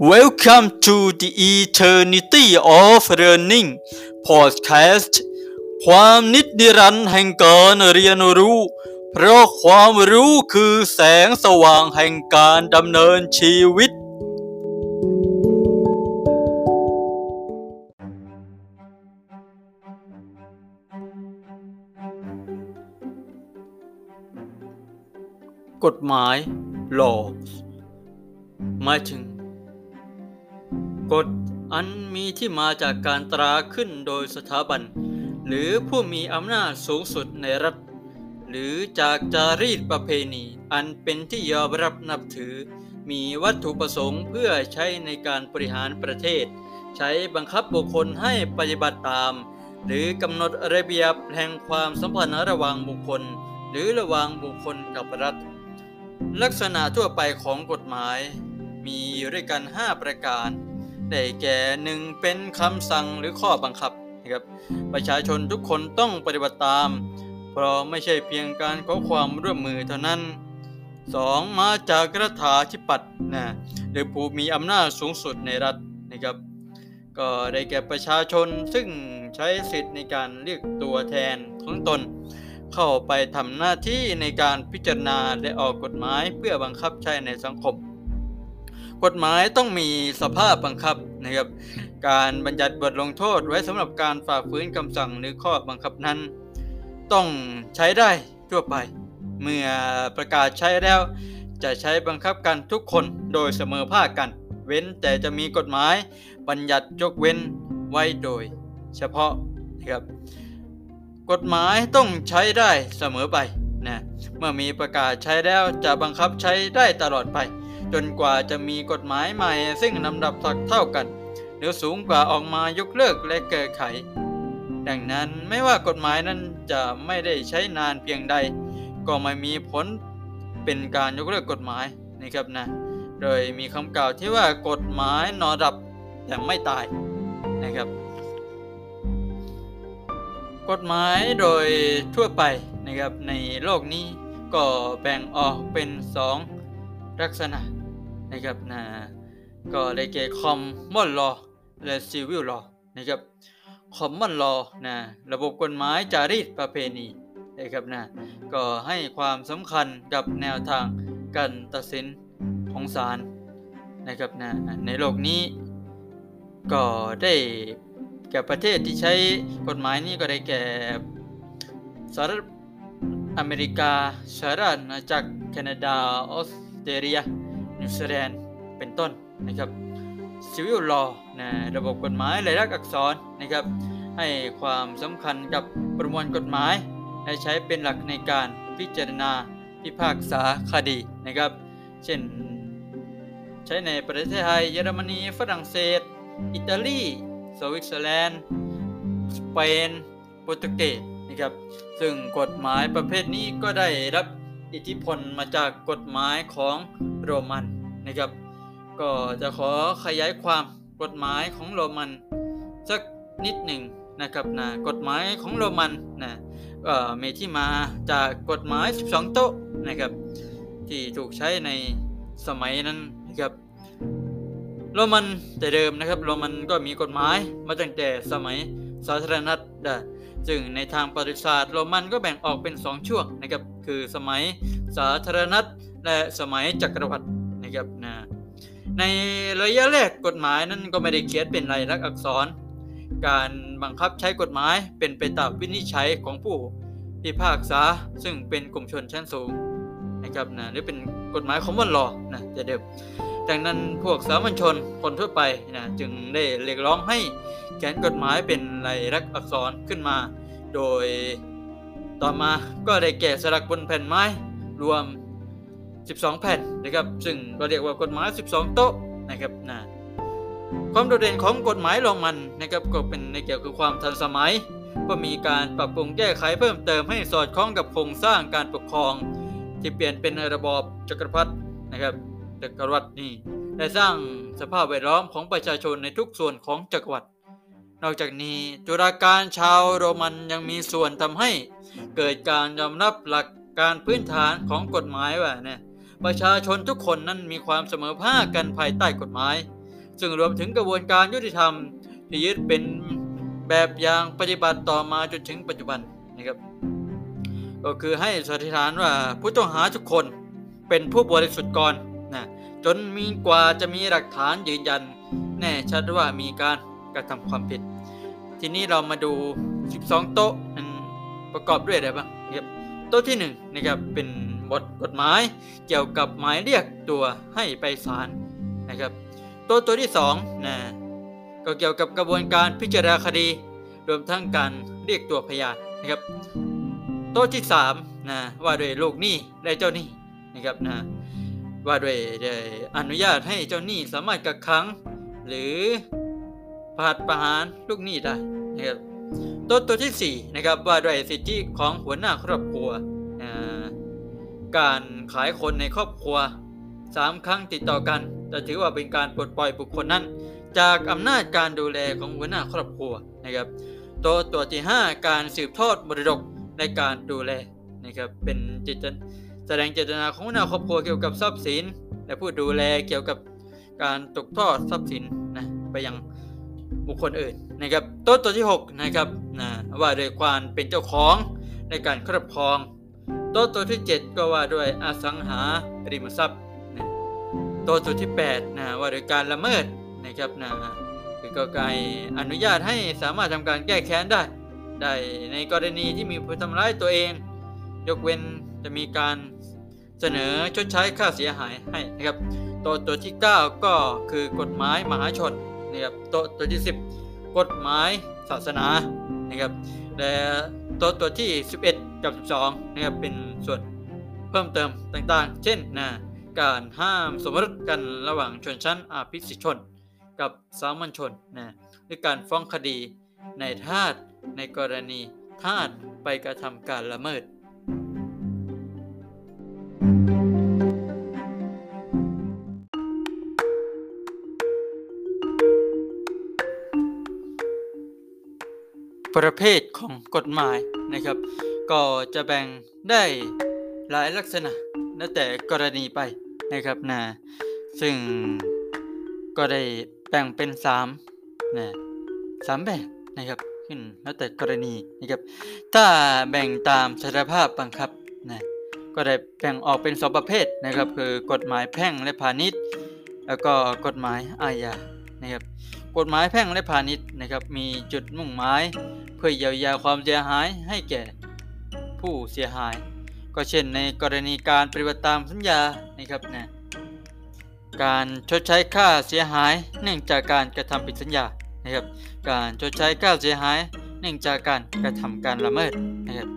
Welcome to the Eternity of Learning Podcast ความนิดนิรันดรแห่งการเรียนรู้ เพราะความรู้คือแสงสว่างแห่งการดำเนินชีวิต กฎหมาย law หมายถึง กฎอันมีที่มาจากการตราขึ้นโดยสถาบัน หรือผู้มีอำนาจสูงสุดในรัฐ หรือจากจารีตประเพณี อันเป็นที่ยอมรับนับถือ มีวัตถุประสงค์เพื่อใช้ในการบริหารประเทศ ใช้บังคับบุคคลให้ปฏิบัติตาม หรือกำหนดระเบียบแห่งความสัมพันธ์ระหว่างบุคคล หรือระหว่างบุคคลกับรัฐ ลักษณะทั่วไปของกฎหมาย มีอยู่ด้วยกัน 5 ประการ ได้แก่หนึ่งเป็นคำสั่งหรือข้อบังคับนะครับประชาชนทุกคนต้องปฏิบัติตาม เพราะไม่ใช่เพียงการขอความร่วมมือเท่านั้น 2. มาจากรัฐาธิปัตย์นะหรือผู้มีอำนาจสูงสุดในรัฐนะครับก็ได้แก่ประชาชนซึ่งใช้สิทธิ์ในการเรียกตัวแทนของตน เข้าไปทำหน้าที่ในการพิจารณาและออกกฎหมายเพื่อบังคับใช้ในสังคม กฎหมายต้องมีสภาพบังคับนะครับ การบัญญัติบทลงโทษไว้สำหรับการฝ่าฝืนคำสั่งหรือข้อบังคับนั้น ต้องใช้ได้ทั่วไป เมื่อประกาศใช้แล้ว จะใช้บังคับกันทุกคนโดยเสมอภาคกัน เว้นแต่จะมีกฎหมายบัญญัติยกเว้นไว้โดย เฉพาะนะครับกฎหมายต้องใช้ได้เสมอไปนะเมื่อมีประกาศใช้แล้วจะบังคับใช้ได้ตลอดไป จนกว่าจะมีกฎหมายใหม่ ซึ่งลำดับถักเท่ากัน หรือสูงกว่าออกมายกเลิกและแก้ไข ดังนั้นไม่ว่ากฎหมายนั้นจะไม่ได้ใช้นานเพียงใด ก็ไม่มีผลเป็นการยกเลิกกฎหมายนะครับนะโดยมีคำกล่าวที่ว่ากฎหมายนอดับแต่ไม่ตายนะครับ กฎหมายโดยทั่วไปนะครับในโลกนี้ก็แบ่งออกเป็น 2 ลักษณะ นะครับนะก็ได้แก่ common law และ civil law นะครับ common law นะระบบกฎหมายจารีตประเพณีนะครับนะก็ให้ความสำคัญกับแนวทางการตัดสินของศาลนะครับนะในโลกนี้ก็ได้แก่ประเทศที่ใช้กฎหมายนี้ก็ได้แก่สหรัฐอเมริกาสหรัฐอาณาจักรแคนาดาออสเตรเลีย นิวซีแลนด์เป็นต้นนะครับ Civil Law นะระบบกฎหมายลายลักษณ์อักษรนะครับ ให้ความสำคัญกับประมวลกฎหมายและใช้เป็นหลักในการพิจารณาพิพากษาคดีนะครับ เช่น ใช้ในประเทศไทย เยอรมนี ฝรั่งเศส อิตาลีสวิตเซอร์แลนด์ สเปน โปรตุเกสนะครับ ซึ่งกฎหมายประเภทนี้ก็ได้รับอิทธิพลมาจากกฎหมายของโรมัน นะครับ ก็จะขอขยายความกฎหมายของโรมันสักนิดหนึ่งนะครับนะกฎหมายของโรมันนะมีที่มาจากกฎหมาย 12 โต๊ะนะครับ ที่ถูกใช้ในสมัยนั้นนะครับโรมันแต่เดิมนะครับโรมันก็มีกฎหมายมาตั้งแต่สมัยสาธารณรัฐนะซึ่งในทางประวัติศาสตร์โรมันก็แบ่งออกเป็น 2 ช่วงนะครับคือสมัยสาธารณรัฐและสมัยจักรวรรดิ นะครับนะในระยะแรกกฎหมายนั้นก็ไม่ได้เขียนเป็นลายลักษณ์อักษร การบังคับใช้กฎหมายเป็นไปตามวินิจฉัยของผู้พิพากษาซึ่งเป็นกลุ่มชนชั้นสูงนะครับนะหรือเป็นกฎหมายคอมมอนลอนะแต่เดิมดังนั้นพวกสามัญชนคนทั่วไปนะจึงได้เรียกร้องให้เขียนกฎหมายเป็นลายลักษณ์อักษรขึ้นมา โดยต่อมาก็ได้แก่สลักบนแผ่นไม้รวม 12 แผ่นนะครับ ซึ่งเราเรียกว่ากฎหมาย 12 โต๊ะนะครับนะความโดดเด่นของกฎหมายโรมันนะครับก็เป็นในเกี่ยวกับความทันสมัย ก็มีการปรับปรุงแก้ไขเพิ่มเติมให้สอดคล้องกับโครงสร้างการปกครอง ที่เปลี่ยนเป็นระบอบจักรพรรดินะครับจักรวรรดินี่และสร้างสภาพแวดล้อมของประชาชนในทุกส่วนของจักรวรรดินอกจากนี้จุฬาการชาวโรมันยังมีส่วนทำให้ เกิดการยอมรับหลักการพื้นฐานของกฎหมายว่าเนี่ย ประชาชนทุกคนนั้นมีความเสมอภาคกันภายใต้กฎหมาย ซึ่งรวมถึงกระบวนการยุติธรรม ที่ยึดเป็นแบบอย่างปฏิบัติต่อมาจนถึงปัจจุบันนะครับ ก็คือให้สันนิษฐานว่าผู้ต้องหาทุกคนเป็นผู้บริสุทธิ์ก่อนนะจนมีกว่าจะมีหลักฐานยืนยัน แน่ชัดว่ามีการกระทำความผิด ทีนี้เรามาดู 12 โต๊ะประกอบด้วยอะไรบ้างครับโต๊ะที่1นะครับเป็น บทกฎหมายเกี่ยวกับหมายเรียกตัวให้ไปศาลนะครับต๊ะตัวที่2นะก็เกี่ยวกับกระบวนการพิจารณาคดี รวมทั้งการเรียกตัวพยานนะครับต๊ะที่3นะว่าด้วยลูกหนี้และเจ้าหนี้นะครับนะว่าด้วยอนุญาตให้เจ้าหนี้สามารถกักขัง หรือผัดประหารลูกหนี้ได้นะครับต๊ะตัวที่4นะครับว่าด้วยสิทธิของหัวหน้าครอบครัว การขายคนในครอบครัว 3 ครั้งติดต่อกัน จะถือว่าเป็นการปลดปล่อยบุคคลนั้น จากอำนาจการดูแลของหัวหน้าครอบครัวนะครับต๊ะตัวที่ 5 การสืบทอดมรดกในการดูแลนะครับเป็นจิตแสดงเจตนาของหัวหน้าครอบครัวเกี่ยวกับทรัพย์สิน และผู้ดูแลเกี่ยวกับการตกทอดทรัพย์สินนะไปยังบุคคลอื่นนะครับต๊ะตัวที่6นะครับนะว่าโดยความเป็นเจ้าของในการครอบครอง โต๊ะตัวที่ 7 ก็ว่าด้วยอสังหาริมทรัพย์นะโต๊ะตัวที่8นะว่าด้วยการละเมิดนะครับนะคือก็การอนุญาตให้สามารถทำการแก้แค้นได้ ได้ในกรณีที่มีผู้ทำร้ายตัวเอง ยกเว้นจะมีการเสนอชดใช้ค่าเสียหายให้นะครับโต๊ะตัวที่ 9 ก็คือกฎหมายมหาชนนะครับโต๊ะตัวที่ 10 กฎหมายศาสนา นะครับ และตัวตัวที่ 11 กับ 12 นะครับ เป็นส่วนเพิ่มเติมต่างๆ เช่นนะการห้ามสมรสกันระหว่างชนชั้นอาภิสิทธิชน กับสามัญชนนะหรือการฟ้องคดีในทาสในกรณีทาสไปกระทำการละเมิด ประเภทของกฎหมายนะครับ ก็จะแบ่งได้หลายลักษณะแล้วแต่กรณีไปนะครับนะซึ่งก็ได้แบ่งเป็น3นะสามแบบนะครับขึ้นแล้วแต่กรณีนะครับ ถ้าแบ่งตามสถานภาพบังคับนะก็ได้แบ่งออกเป็นสองประเภทนะครับ คือกฎหมายแพ่งและพาณิชย์ แล้วก็กฎหมายอาญานะครับ กฎหมายแพ่งและพาณิชย์นะครับ มีจุดมุ่งหมาย พื่อเยียวยาความเสียหายให้แก่ ผู้เสียหาย ก็เช่นในกรณีการปฏิบัติตามสัญญานะครับนะการชดใช้ค่าเสียหายเนื่องจากการกระทำผิดสัญญานะครับการชดใช้ค่าเสียหายเนื่องจากการกระทำการละเมิดนะครับ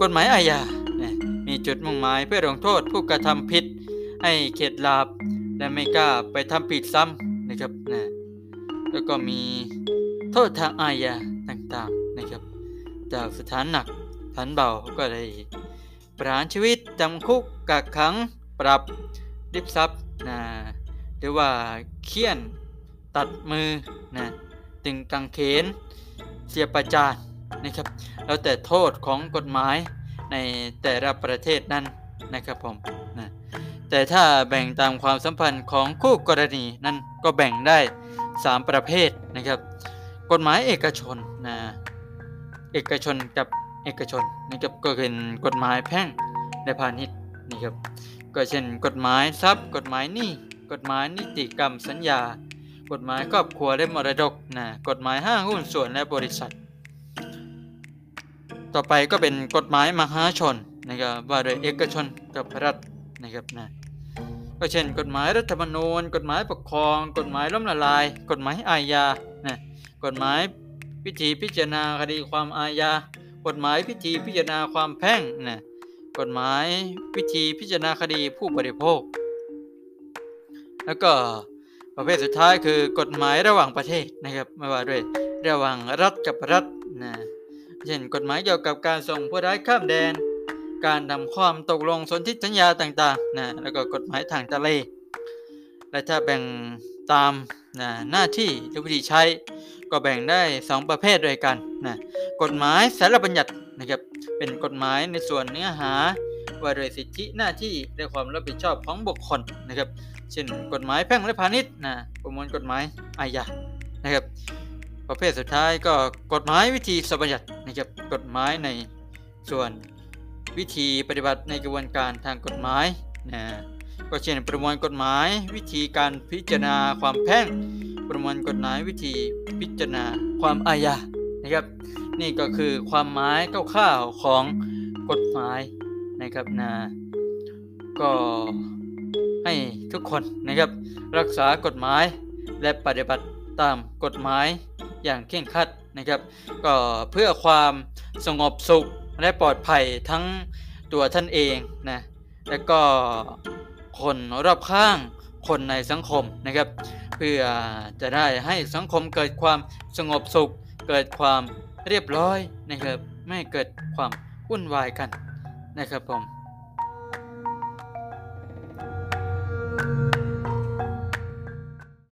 กฎหมายอาญานะมีจุดมุ่งหมายเพื่อลงโทษผู้กระทำผิดให้เข็ดหลาบและไม่กล้าไปทำผิดซ้ำนะครับนะแล้วก็มีโทษทางอาญา ต่างๆนะครับ จากสถานหนักสถานเบาก็ได้ประหารชีวิตจำคุกกักขังปรับริบทรัพย์นะหรือว่าเคี่ยนตัดมือนะตึงกังเขน เสียประจานนะครับ แล้วแต่โทษของกฎหมายในแต่ละประเทศนั้นนะครับผมนะแต่ถ้าแบ่งตามความสัมพันธ์ของคู่กรณีนั้นก็แบ่งได้ 3 ประเภทนะครับ กฎหมายเอกชนนะเอกชนกับเอกชนนะครับก็เป็นกฎหมายแพ่งและพาณิชย์นะครับก็เช่น กฎหมายทรัพย์ กฎหมายหนี้กฎหมายนิติกรรมสัญญา กฎหมายครอบครัวและมรดกนะกฎหมายห้างหุ้นส่วนและบริษัท ต่อไปก็เป็นกฎหมายมหาชนนะครับว่าโดยเอกชนกับรัฐนะครับนะก็เช่น กฎหมายรัฐธรรมนูญ กฎหมายปกครอง กฎหมายล้มละลาย กฎหมายอาญา กฎหมายพิธีพิจารณาคดีความอาญา กฎหมายพิธีพิจารณาความแพ่งนะกฎหมายพิธีพิจารณาคดีผู้บริโภค แล้วก็ประเภทสุดท้ายคือกฎหมายระหว่างประเทศนะครับไม่ว่าด้วยระหว่างรัฐกับรัฐนะเช่นกฎหมายเกี่ยวกับการส่งผู้ร้ายข้ามแดน การทำความตกลงสนธิสัญญาต่างๆนะแล้วก็กฎหมายทางทะเลและถ้าแบ่งตาม นะหน้าที่หรือวิธีใช้ก็แบ่งได้ 2 ประเภทด้วยกันนะกฎหมายสารบัญญัตินะครับเป็นกฎหมายในส่วนเนื้อหาว่าโดยสิทธิหน้าที่และความรับผิดชอบของบุคคลนะครับ เช่น กฎหมายแพ่งและพาณิชย์นะประมวลกฎหมายอาญานะครับ ประเภทสุดท้ายก็กฎหมายวิธีสบัญญัตินะครับกฎหมายในส่วนวิธีปฏิบัติในกระบวนการทางกฎหมายนะ ก็เช่นประมวลกฎหมายวิธีการพิจารณาความแพ่ง ประมวลกฎหมายวิธีพิจารณาความอาญานะครับ นี่ก็คือความหมายคร่าวๆของกฎหมายนะครับนะก็ให้ทุกคนนะครับ รักษากฎหมายและปฏิบัติตามกฎหมายอย่างเคร่งครัดนะครับ ก็เพื่อความสงบสุขและปลอดภัยทั้งตัวท่านเองนะและก็ คนรอบข้างคนในสังคมนะครับ เพื่อจะได้ให้สังคมเกิดความสงบสุข เกิดความเรียบร้อยนะครับ ไม่เกิดความวุ่นวายกันนะครับผม